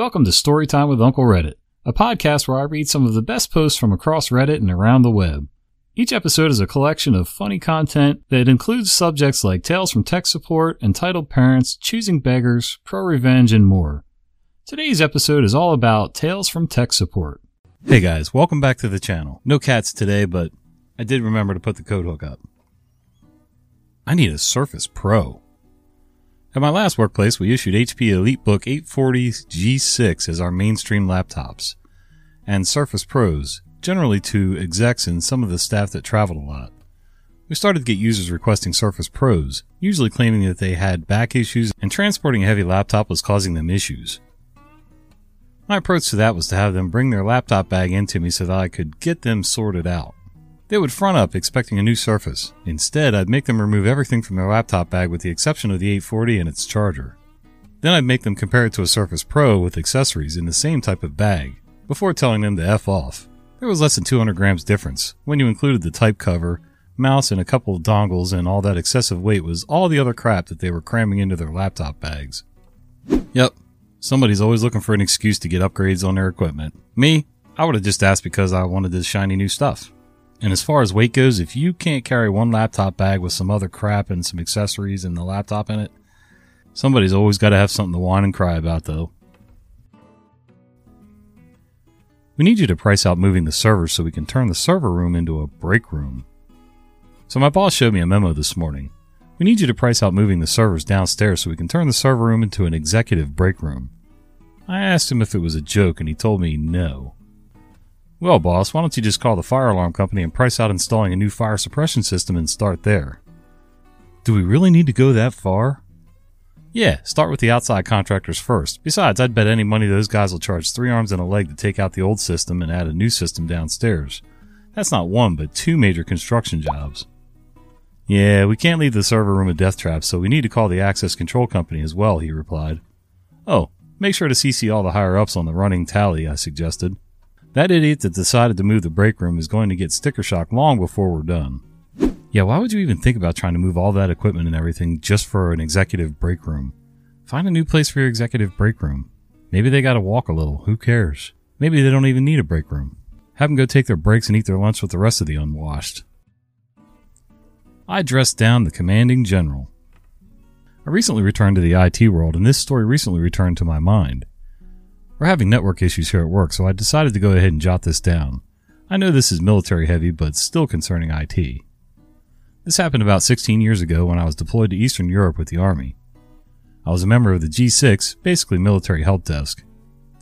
Welcome to Storytime with Uncle Reddit, a podcast where I read some of the best posts from across Reddit and around the web. Each episode is a collection of funny content that includes subjects like tales from tech support, entitled parents, choosing beggars, pro revenge, and more. Today's episode is all about tales from tech support. Hey guys, welcome back to the channel. No cats today, but I did remember to put the code hook up. I need a Surface Pro. At my last workplace, we issued HP EliteBook 840 G6 as our mainstream laptops, and Surface Pros, generally to execs and some of the staff that traveled a lot. We started to get users requesting Surface Pros, usually claiming that they had back issues and transporting a heavy laptop was causing them issues. My approach to that was to have them bring their laptop bag into me so that I could get them sorted out. They would front up expecting a new Surface. Instead, I'd make them remove everything from their laptop bag with the exception of the 840 and its charger. Then I'd make them compare it to a Surface Pro with accessories in the same type of bag, before telling them to F off. There was less than 200 grams difference. When you included the type cover, mouse, and a couple of dongles, and all that excessive weight was all the other crap that they were cramming into their laptop bags. Yep, somebody's always looking for an excuse to get upgrades on their equipment. Me, I would have just asked because I wanted this shiny new stuff. And as far as weight goes, if you can't carry one laptop bag with some other crap and some accessories and the laptop in it, somebody's always got to have something to whine and cry about, though. We need you to price out moving the servers so we can turn the server room into a break room. So my boss showed me a memo this morning. We need you to price out moving the servers downstairs so we can turn the server room into an executive break room. I asked him if it was a joke and he told me no. Well, boss, why don't you just call the fire alarm company and price out installing a new fire suppression system and start there? Do we really need to go that far? Yeah, start with the outside contractors first. Besides, I'd bet any money those guys will charge three arms and a leg to take out the old system and add a new system downstairs. That's not one, but two major construction jobs. Yeah, we can't leave the server room a death trap, so we need to call the access control company as well, he replied. Oh, make sure to CC all the higher ups on the running tally, I suggested. That idiot that decided to move the break room is going to get sticker shock long before we're done. Yeah, why would you even think about trying to move all that equipment and everything just for an executive break room? Find a new place for your executive break room. Maybe they gotta walk a little, who cares? Maybe they don't even need a break room. Have them go take their breaks and eat their lunch with the rest of the unwashed. I dressed down the commanding general. I recently returned to the IT world, and this story recently returned to my mind. We're having network issues here at work, so I decided to go ahead and jot this down. I know this is military heavy, but still concerning IT. This happened about 16 years ago when I was deployed to Eastern Europe with the Army. I was a member of the G6, basically military help desk.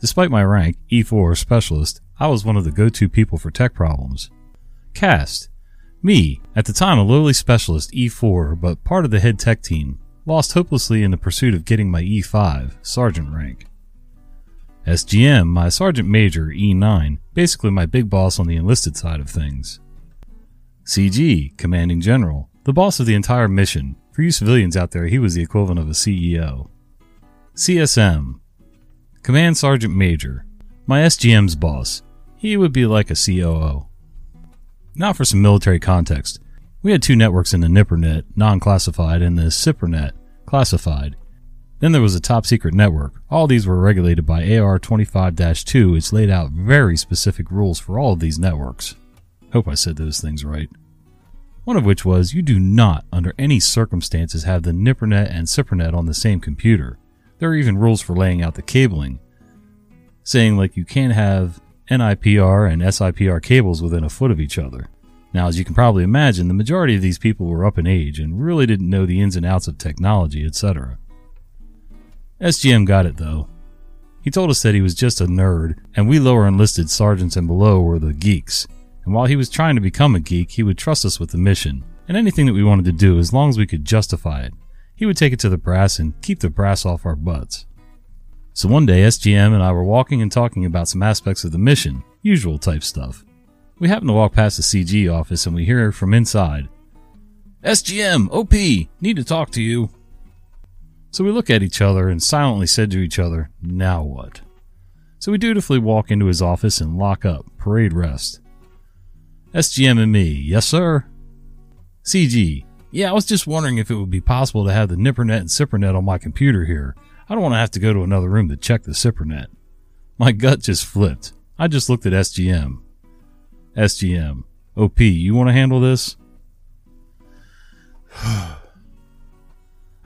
Despite my rank, E4 specialist, I was one of the go-to people for tech problems. Cast. Me, at the time a lowly specialist E4, but part of the head tech team, lost hopelessly in the pursuit of getting my E5, sergeant rank. SGM, my Sergeant Major, E9, basically my big boss on the enlisted side of things. CG, Commanding General, the boss of the entire mission. For you civilians out there, he was the equivalent of a CEO. CSM, Command Sergeant Major, my SGM's boss. He would be like a COO. Now for some military context. We had two networks in the NIPRNet, non-classified, and the SIPRNet, classified. Then there was a top secret network. All these were regulated by AR 25 2, which laid out very specific rules for all of these networks. Hope I said those things right. One of which was you do not, under any circumstances, have the NIPRNet and SIPRNet on the same computer. There are even rules for laying out the cabling, saying like you can't have NIPR and SIPR cables within a foot of each other. Now, as you can probably imagine, the majority of these people were up in age and really didn't know the ins and outs of technology, etc. SGM got it though. He told us that he was just a nerd, and we lower enlisted sergeants and below were the geeks. And while he was trying to become a geek, he would trust us with the mission, and anything that we wanted to do as long as we could justify it. He would take it to the brass and keep the brass off our butts. So one day, SGM and I were walking and talking about some aspects of the mission, usual type stuff. We happen to walk past the CG office and we hear from inside, SGM, OP, need to talk to you. So we look at each other and silently said to each other, Now what? So we dutifully walk into his office and lock up, parade rest. SGM and me, yes sir. CG, yeah, I was just wondering if it would be possible to have the NIPRNet and SIPRNet on my computer here. I don't want to have to go to another room to check the SIPRNet. My gut just flipped. I just looked at SGM. SGM. OP, you want to handle this?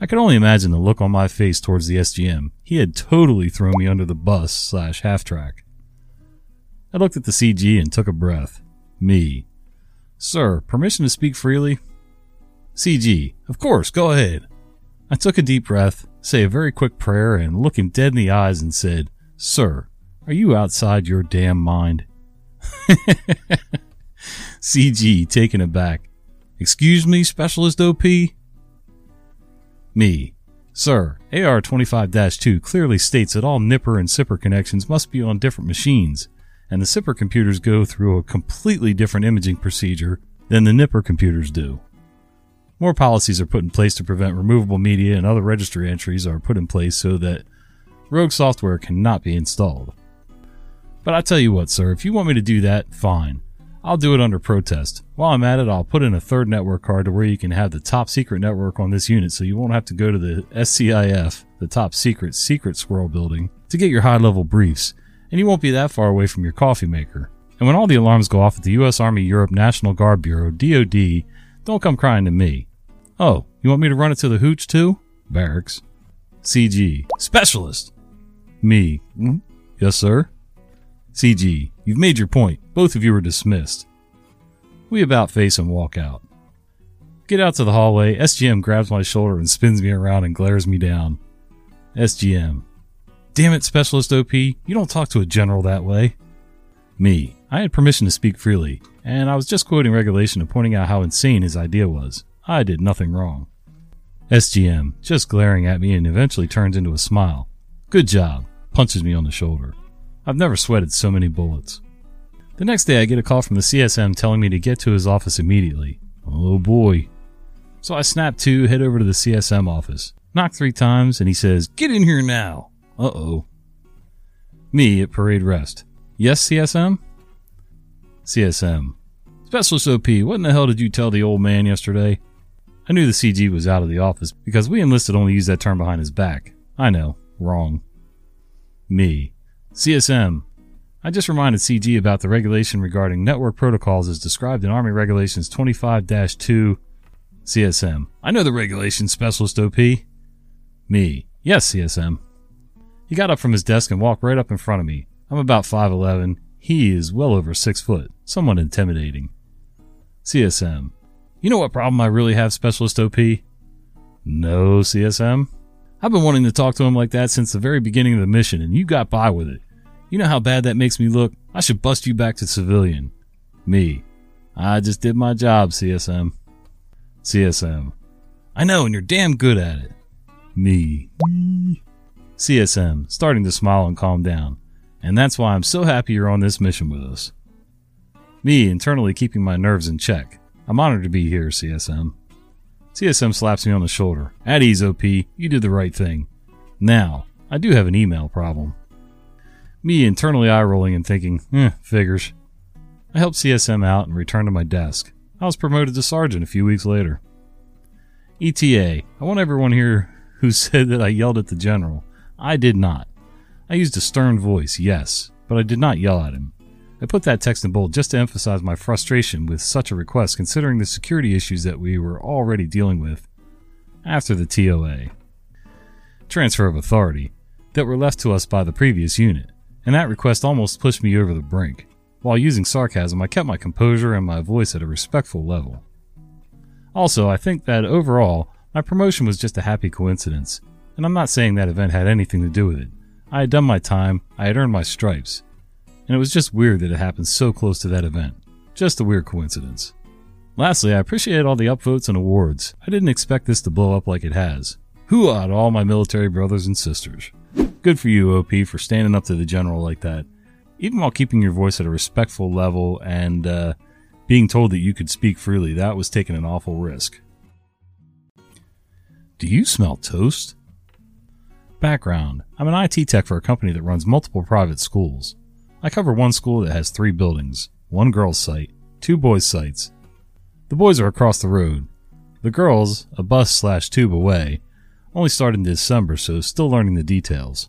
I could only imagine the look on my face towards the SGM. He had totally thrown me under the bus slash half track. I looked at the CG and took a breath. Me. Sir, permission to speak freely? CG. Of course, go ahead. I took a deep breath, say a very quick prayer, and look him dead in the eyes and said, Sir, are you outside your damn mind? CG, taken aback. Excuse me, Specialist OP? Me. Sir, AR 25 2 clearly states that all NIPR and SIPR connections must be on different machines, and the SIPR computers go through a completely different imaging procedure than the NIPR computers do. More policies are put in place to prevent removable media and other registry entries are put in place so that rogue software cannot be installed. But I tell you what, sir, if you want me to do that, fine. I'll do it under protest. While I'm at it, I'll put in a third network card to where you can have the top secret network on this unit so you won't have to go to the SCIF, the top secret secret squirrel building, to get your high level briefs, and you won't be that far away from your coffee maker. And when all the alarms go off at the U.S. Army Europe National Guard Bureau, DoD, don't come crying to me. Oh, you want me to run it to the hooch too? Barracks. CG. Specialist. Me. "Hmm? Yes, sir. CG. You've made your point. Both of you are dismissed. We about face and walk out. Get out to the hallway. SGM grabs my shoulder and spins me around and glares me down. SGM. Damn it, Specialist OP. You don't talk to a general that way. Me. I had permission to speak freely, and I was just quoting regulation and pointing out how insane his idea was. I did nothing wrong. SGM, just glaring at me and eventually turns into a smile. Good job. Punches me on the shoulder. I've never sweated so many bullets. The next day, I get a call from the CSM telling me to get to his office immediately. Oh boy. So I snap to, head over to the CSM office. Knock three times, and he says, Get in here now. Uh oh. Me at parade rest. Yes, CSM? CSM. Specialist OP, what in the hell did you tell the old man yesterday? I knew the CG was out of the office because we enlisted only use that term behind his back. I know, wrong. Me. CSM. I just reminded CG about the regulation regarding network protocols as described in Army Regulations 25 2 CSM. I know the regulation, Specialist OP. Me. Yes, CSM. He got up from his desk and walked right up in front of me. I'm about 5'11. He is well over 6 foot, somewhat intimidating. CSM. You know what problem I really have, Specialist OP? No, CSM. I've been wanting to talk to him like that since the very beginning of the mission, and you got by with it. You know how bad that makes me look? I should bust you back to civilian. Me. I just did my job, CSM. CSM. I know, and you're damn good at it. Me. CSM, starting to smile and calm down. And that's why I'm so happy you're on this mission with us. Me, internally keeping my nerves in check. I'm honored to be here, CSM. CSM slaps me on the shoulder. At ease, OP. You did the right thing. Now, I do have an email problem. Me internally eye rolling and thinking, eh, figures. I helped CSM out and returned to my desk. I was promoted to sergeant a few weeks later. ETA. I want everyone here who said that I yelled at the general. I did not. I used a stern voice, yes, but I did not yell at him. I put that text in bold just to emphasize my frustration with such a request considering the security issues that we were already dealing with after the TOA. Transfer of authority that were left to us by the previous unit, and that request almost pushed me over the brink. While using sarcasm, I kept my composure and my voice at a respectful level. Also, I think that overall, my promotion was just a happy coincidence, and I'm not saying that event had anything to do with it. I had done my time, I had earned my stripes, and it was just weird that it happened so close to that event. Just a weird coincidence. Lastly, I appreciate all the upvotes and awards. I didn't expect this to blow up like it has. Hooah to all my military brothers and sisters. Good for you, OP, for standing up to the general like that, even while keeping your voice at a respectful level and uh, being told that you could speak freely. That was taking an awful risk. Do you smell toast? Background I'm an IT tech for a company that runs multiple private schools. I cover one school that has three buildings one girls' site, two boys' sites. The boys are across the road. The girls, a bus slash tube away, only started in December, so still learning the details.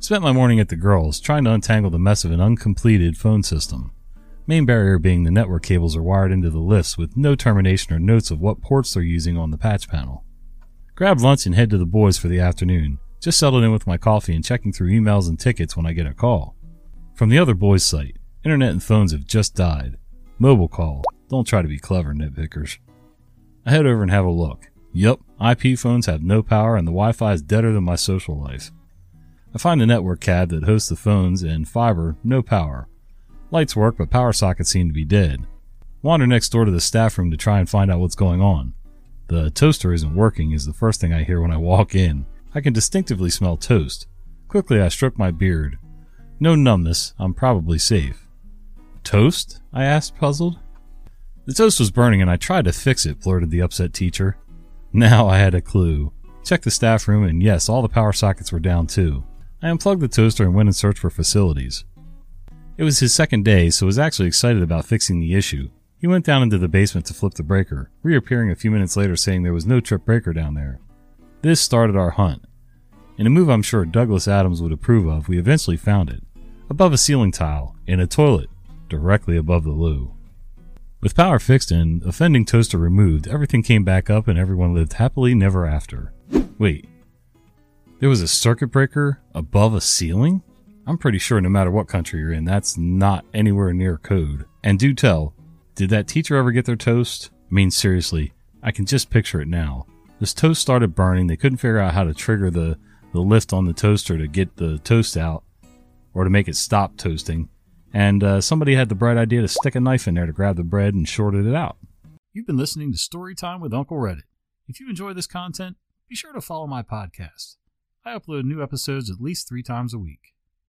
Spent my morning at the girls, trying to untangle the mess of an uncompleted phone system. Main barrier being the network cables are wired into the lifts with no termination or notes of what ports they're using on the patch panel. Grab lunch and head to the boys for the afternoon. Just settled in with my coffee and checking through emails and tickets when I get a call. From the other boys' site, internet and phones have just died. Mobile call. Don't try to be clever, nitpickers. I head over and have a look. Yup, IP phones have no power and the Wi Fi is deader than my social life. I find the network cab that hosts the phones and fiber, no power. Lights work, but power sockets seem to be dead. Wander next door to the staff room to try and find out what's going on. The toaster isn't working is the first thing I hear when I walk in. I can distinctively smell toast. Quickly I stroke my beard. No numbness, I'm probably safe. Toast? I asked, puzzled. The toast was burning and I tried to fix it, blurted the upset teacher. Now I had a clue. Checked the staff room and yes, all the power sockets were down too. I unplugged the toaster and went in search for facilities. It was his second day, so was actually excited about fixing the issue. He went down into the basement to flip the breaker, reappearing a few minutes later saying there was no trip breaker down there. This started our hunt. In a move I'm sure Douglas Adams would approve of, we eventually found it. Above a ceiling tile, in a toilet, directly above the loo. With power fixed and offending toaster removed, everything came back up and everyone lived happily never after. Wait, there was a circuit breaker above a ceiling? I'm pretty sure no matter what country you're in, that's not anywhere near code. And do tell, did that teacher ever get their toast? I mean, seriously, I can just picture it now. This toast started burning. They couldn't figure out how to trigger the, the lift on the toaster to get the toast out or to make it stop toasting. And uh, somebody had the bright idea to stick a knife in there to grab the bread and shorted it out. You've been listening to Storytime with Uncle Reddit. If you enjoy this content, be sure to follow my podcast. I upload new episodes at least three times a week.